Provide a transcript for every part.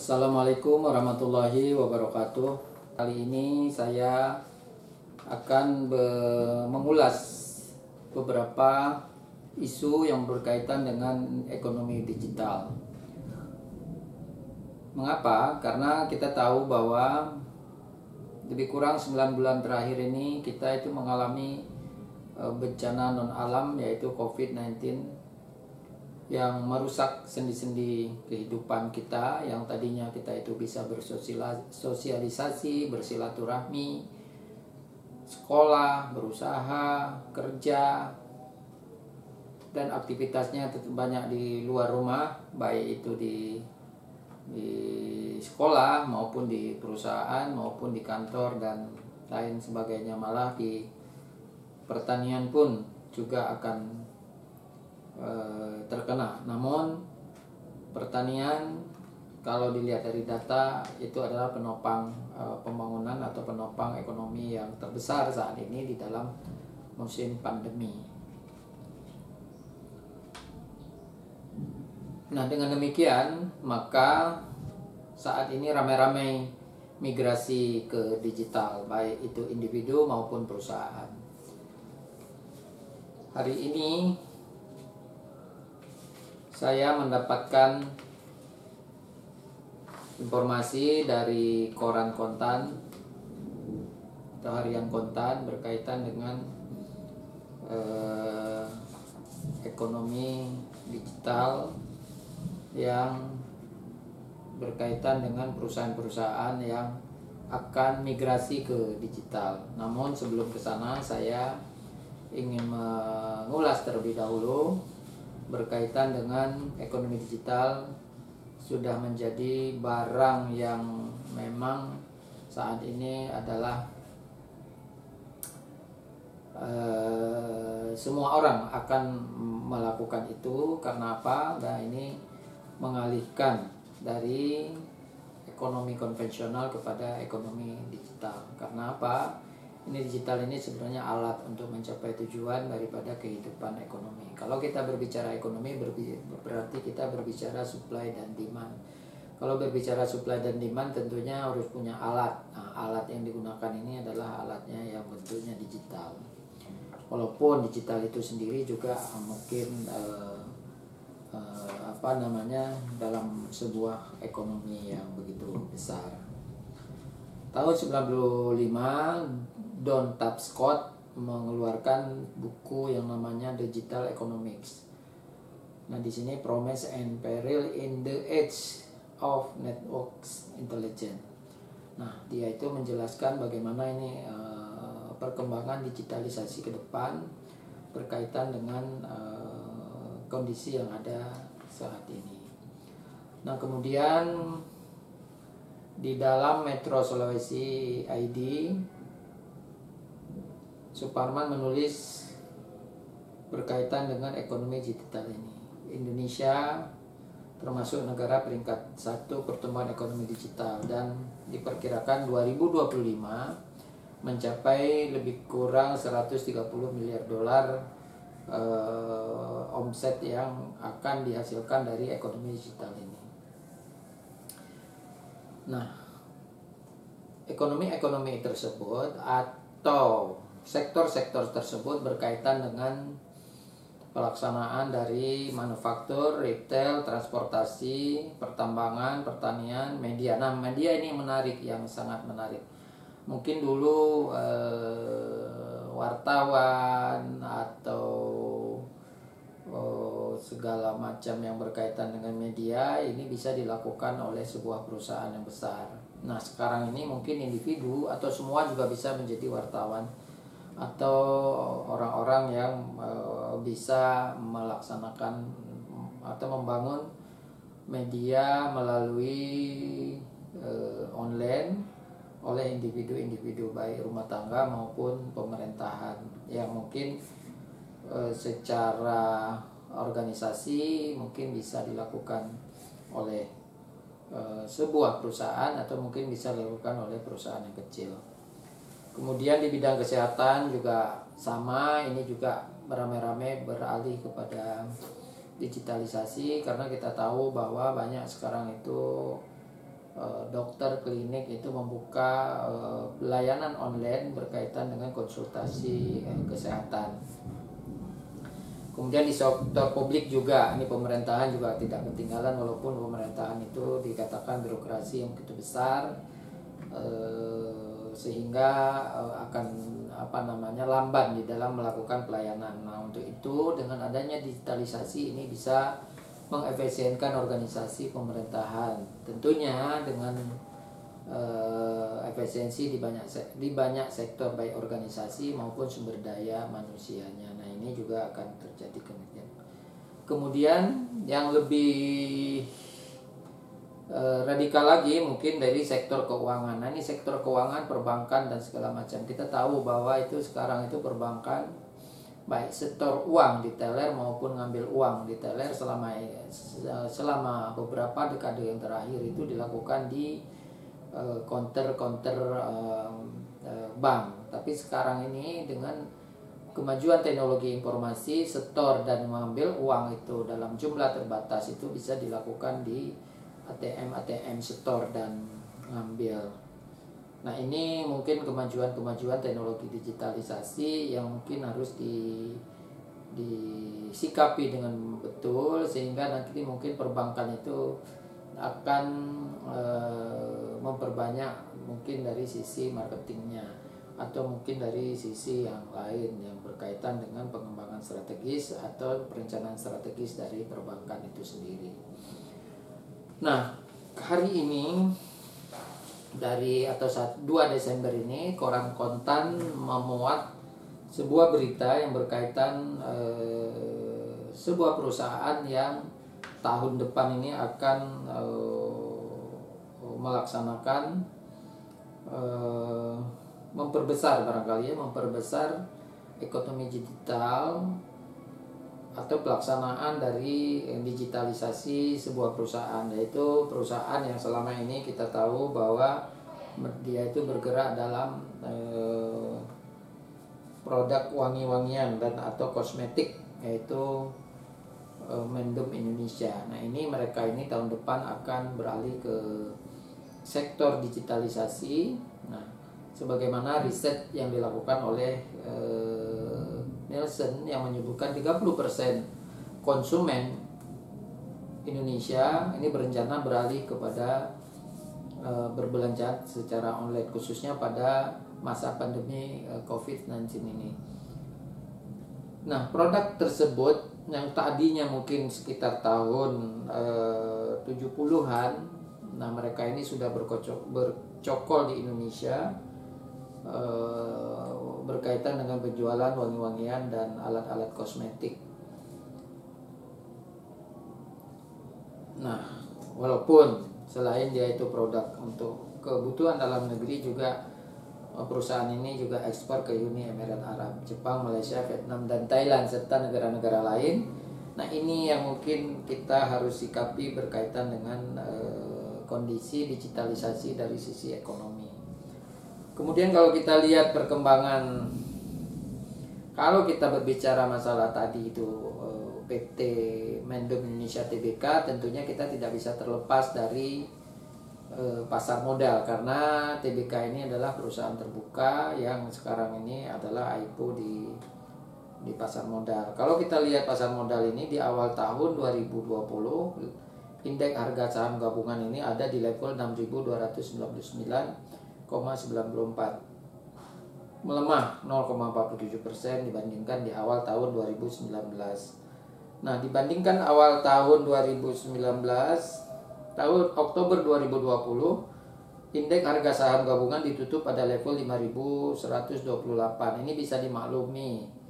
Assalamualaikum warahmatullahi wabarakatuh. Kali ini saya akan mengulas beberapa isu yang berkaitan dengan ekonomi digital. Mengapa? Karena kita tahu bahwa lebih kurang 9 bulan terakhir ini kita itu mengalami eh, bencana non alam yaitu COVID-19 yang merusak sendi-sendi kehidupan kita yang tadinya kita itu bisa bersosialisasi, bersilaturahmi, sekolah, berusaha, kerja, dan aktivitasnya tetap banyak di luar rumah, baik itu di di sekolah maupun di perusahaan maupun di kantor dan lain sebagainya. Malah di pertanian pun juga akan Eh, terkena. Namun pertanian kalau dilihat dari data itu adalah penopang uh, pembangunan atau penopang ekonomi yang terbesar saat ini di dalam musim pandemi. Nah, dengan demikian, maka saat ini ramai-ramai migrasi ke digital, baik itu individu maupun perusahaan. Hari ini saya mendapatkan informasi dari koran kontan atau harian kontan berkaitan dengan eh, ekonomi digital yang berkaitan dengan perusahaan-perusahaan yang akan migrasi ke digital. Namun sebelum ke sana saya ingin mengulas terlebih dahulu berkaitan dengan ekonomi digital sudah menjadi barang yang memang saat ini adalah uh, semua orang akan melakukan itu karena apa? Nah ini mengalihkan dari ekonomi konvensional kepada ekonomi digital. Karena apa? Ini digital ini sebenarnya alat untuk mencapai tujuan daripada kehidupan ekonomi. Kalau kita berbicara ekonomi berarti kita berbicara supply dan demand. Kalau berbicara supply dan demand tentunya harus punya alat. Nah, alat yang digunakan ini adalah alatnya yang bentuknya digital. Walaupun digital itu sendiri juga mungkin uh, uh, apa namanya dalam sebuah ekonomi yang begitu besar. Tahun 95 Don Tapscott mengeluarkan buku yang namanya Digital Economics. Nah, di sini Promise and Peril in the Age of Networks Intelligence. Nah, dia itu menjelaskan bagaimana ini uh, perkembangan digitalisasi ke depan berkaitan dengan uh, kondisi yang ada saat ini. Nah, kemudian di dalam Metro Sulawesi ID Suparman menulis berkaitan dengan ekonomi digital ini. Indonesia termasuk negara peringkat satu pertumbuhan ekonomi digital dan diperkirakan 2025 mencapai lebih kurang 130 miliar dolar eh, omset yang akan dihasilkan dari ekonomi digital ini. Nah, ekonomi-ekonomi tersebut atau sektor-sektor tersebut berkaitan dengan pelaksanaan dari manufaktur, retail, transportasi, pertambangan, pertanian, media. Nah, media ini menarik yang sangat menarik. Mungkin dulu eh, wartawan atau oh, segala macam yang berkaitan dengan media ini bisa dilakukan oleh sebuah perusahaan yang besar. Nah, sekarang ini mungkin individu atau semua juga bisa menjadi wartawan atau orang-orang yang uh, bisa melaksanakan atau membangun media melalui uh, online oleh individu-individu baik rumah tangga maupun pemerintahan yang mungkin uh, secara organisasi mungkin bisa dilakukan oleh sebuah perusahaan atau mungkin bisa dilakukan oleh perusahaan yang kecil. Kemudian di bidang kesehatan juga sama, ini juga beramai-ramai beralih kepada digitalisasi karena kita tahu bahwa banyak sekarang itu dokter klinik itu membuka uh, layanan online berkaitan dengan konsultasi uh, kesehatan. Kemudian di sektor publik juga, ini pemerintahan juga tidak ketinggalan walaupun pemerintahan itu dikatakan birokrasi yang begitu besar sehingga uh, akan apa namanya lamban di dalam melakukan pelayanan. Nah untuk itu dengan adanya digitalisasi ini bisa mengefisienkan organisasi pemerintahan. Tentunya dengan uh, efisiensi di banyak di banyak sektor baik organisasi maupun sumber daya manusianya. Nah ini juga akan terjadi kemudian kemudian yang lebih radikal lagi mungkin dari sektor keuangan nah ini sektor keuangan perbankan dan segala macam kita tahu bahwa itu sekarang itu perbankan baik setor uang di teller maupun ngambil uang di teller selama selama beberapa dekade yang terakhir itu dilakukan di counter-counter uh, bank. Tapi sekarang ini dengan kemajuan teknologi informasi, setor dan mengambil uang itu dalam jumlah terbatas itu bisa dilakukan di ATM ATM setor dan ngambil Nah ini mungkin kemajuan-kemajuan teknologi digitalisasi yang mungkin harus di disikapi dengan betul sehingga nanti mungkin perbankan itu akan e, memperbanyak mungkin dari sisi marketingnya atau mungkin dari sisi yang lain yang berkaitan dengan pengembangan strategis atau perencanaan strategis dari perbankan itu sendiri. Nah, hari ini dari atau saat 2 Desember ini koran kontan memuat sebuah berita yang berkaitan eh, sebuah perusahaan yang tahun depan ini akan eh, melaksanakan eh, memperbesar barangkali ya memperbesar ekonomi digital atau pelaksanaan dari digitalisasi sebuah perusahaan yaitu perusahaan yang selama ini kita tahu bahwa dia itu bergerak dalam eh, produk wangi-wangian dan atau kosmetik yaitu eh, Mendem Indonesia. Nah ini mereka ini tahun depan akan beralih ke sektor digitalisasi. Nah sebagaimana riset yang dilakukan oleh eh, Nielsen yang menyebutkan 30% konsumen Indonesia ini berencana beralih kepada e, berbelanja secara online khususnya pada masa pandemi e, COVID-19 ini. Nah, produk tersebut yang tadinya mungkin sekitar tahun e, 70-an, nah mereka ini sudah berkocok, bercokol di Indonesia e, berkaitan dengan penjualan wangi-wangian dan alat-alat kosmetik. Nah, walaupun selain dia itu produk untuk kebutuhan dalam negeri juga eh, perusahaan ini juga ekspor ke Uni Emirat Arab, Jepang, Malaysia, Vietnam dan Thailand serta negara-negara lain. Nah, ini yang mungkin kita harus sikapi berkaitan dengan uh, kondisi digitalisasi dari sisi ekonomi. Kemudian kalau kita lihat perkembangan kalau kita berbicara masalah tadi itu eh, PT Mendem Indonesia Tbk tentunya kita tidak bisa terlepas dari eh, pasar modal karena Tbk ini adalah perusahaan terbuka yang sekarang ini adalah IPO di di pasar modal. Kalau kita lihat pasar modal ini di awal tahun 2020 indeks harga saham gabungan ini ada di level 6299 melemah 0,47 persen dibandingkan di awal tahun 2019. Nah, dibandingkan awal tahun 2019, tahun Oktober 2020, indeks harga saham gabungan ditutup pada level 5128. Ini bisa dimaklumi.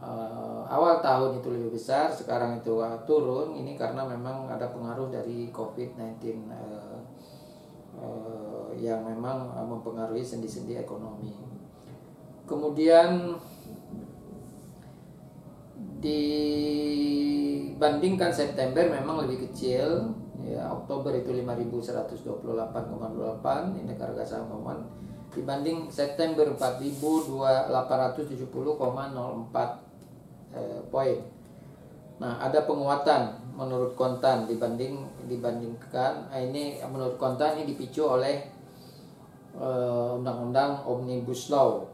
Uh, awal tahun itu lebih besar, sekarang itu uh, turun. Ini karena memang ada pengaruh dari COVID-19 uh, uh, yang memang uh, mempengaruhi sendi-sendi ekonomi. Kemudian dibandingkan September memang lebih kecil ya Oktober itu 5128,28 ini harga saham gabungan dibanding September 4870,04 eh, poin. Nah, ada penguatan menurut kontan dibanding dibandingkan eh, ini menurut kontan ini dipicu oleh uh, undang-undang omnibus law.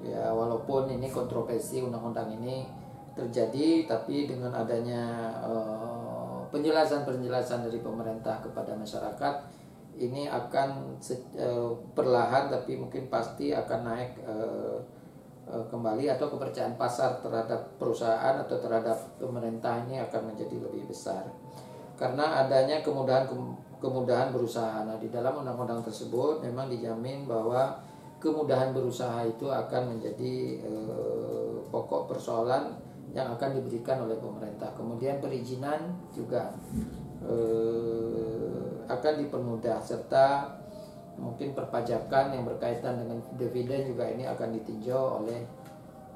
Ya walaupun ini kontroversi undang-undang ini terjadi tapi dengan adanya uh, penjelasan-penjelasan dari pemerintah kepada masyarakat ini akan uh, perlahan tapi mungkin pasti akan naik uh, Eh, kembali atau kepercayaan pasar terhadap perusahaan atau terhadap pemerintah ini akan menjadi lebih besar karena adanya kemudahan kemudahan berusaha. Nah, di dalam undang-undang tersebut memang dijamin bahwa kemudahan berusaha itu akan menjadi eh, pokok persoalan yang akan diberikan oleh pemerintah. Kemudian perizinan juga eh, akan dipermudah serta mungkin perpajakan yang berkaitan dengan dividen juga ini akan ditinjau oleh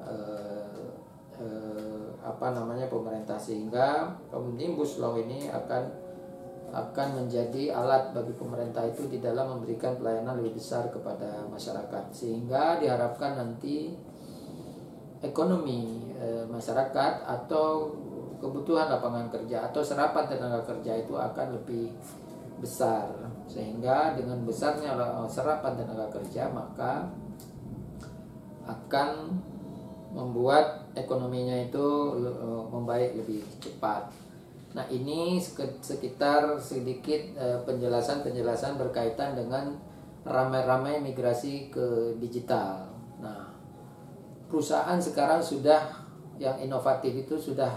uh, uh, apa namanya pemerintah sehingga omnibus law ini akan akan menjadi alat bagi pemerintah itu di dalam memberikan pelayanan lebih besar kepada masyarakat. Sehingga diharapkan nanti ekonomi e, masyarakat atau kebutuhan lapangan kerja atau serapan tenaga kerja itu akan lebih besar. Sehingga dengan besarnya serapan tenaga kerja maka akan membuat ekonominya itu eh, membaik lebih cepat. Nah ini sekitar sedikit eh, penjelasan-penjelasan berkaitan dengan ramai-ramai migrasi ke digital. Nah perusahaan sekarang sudah yang inovatif itu sudah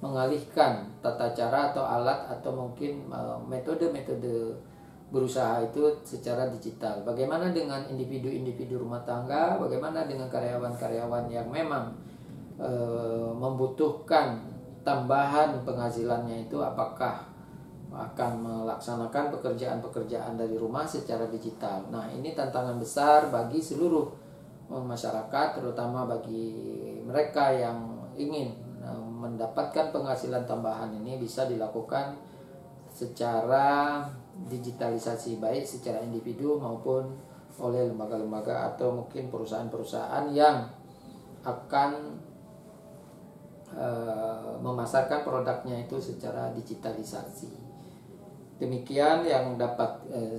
mengalihkan tata cara atau alat atau mungkin eh, metode-metode berusaha itu secara digital. Bagaimana dengan individu-individu rumah tangga? Bagaimana dengan karyawan-karyawan yang memang e, membutuhkan tambahan penghasilannya itu? Apakah akan melaksanakan pekerjaan-pekerjaan dari rumah secara digital? Nah, ini tantangan besar bagi seluruh masyarakat, terutama bagi mereka yang ingin mendapatkan penghasilan tambahan ini bisa dilakukan secara digitalisasi baik secara individu maupun oleh lembaga-lembaga atau mungkin perusahaan-perusahaan yang akan e, memasarkan produknya itu secara digitalisasi. Demikian yang dapat e,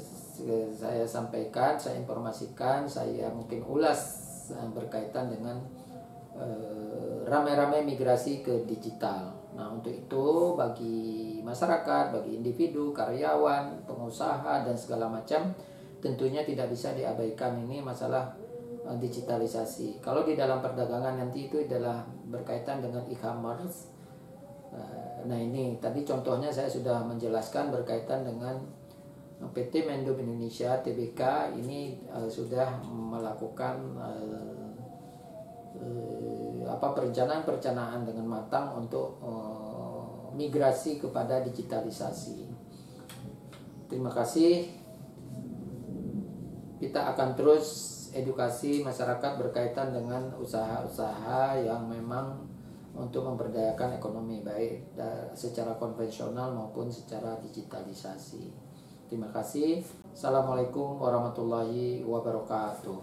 saya sampaikan, saya informasikan, saya mungkin ulas berkaitan dengan Eh, ramai-ramai migrasi ke digital. Nah, untuk itu bagi masyarakat, bagi individu, karyawan, pengusaha dan segala macam tentunya tidak bisa diabaikan ini masalah eh, digitalisasi. Kalau di dalam perdagangan nanti itu adalah berkaitan dengan e-commerce. Eh, nah, ini tadi contohnya saya sudah menjelaskan berkaitan dengan PT Mendum Indonesia TBK ini sudah melakukan apa perencanaan-perencanaan dengan matang untuk eh, migrasi kepada digitalisasi. Terima kasih. Kita akan terus edukasi masyarakat berkaitan dengan usaha-usaha yang memang untuk memberdayakan ekonomi baik secara konvensional maupun secara digitalisasi. Terima kasih. Assalamualaikum warahmatullahi wabarakatuh.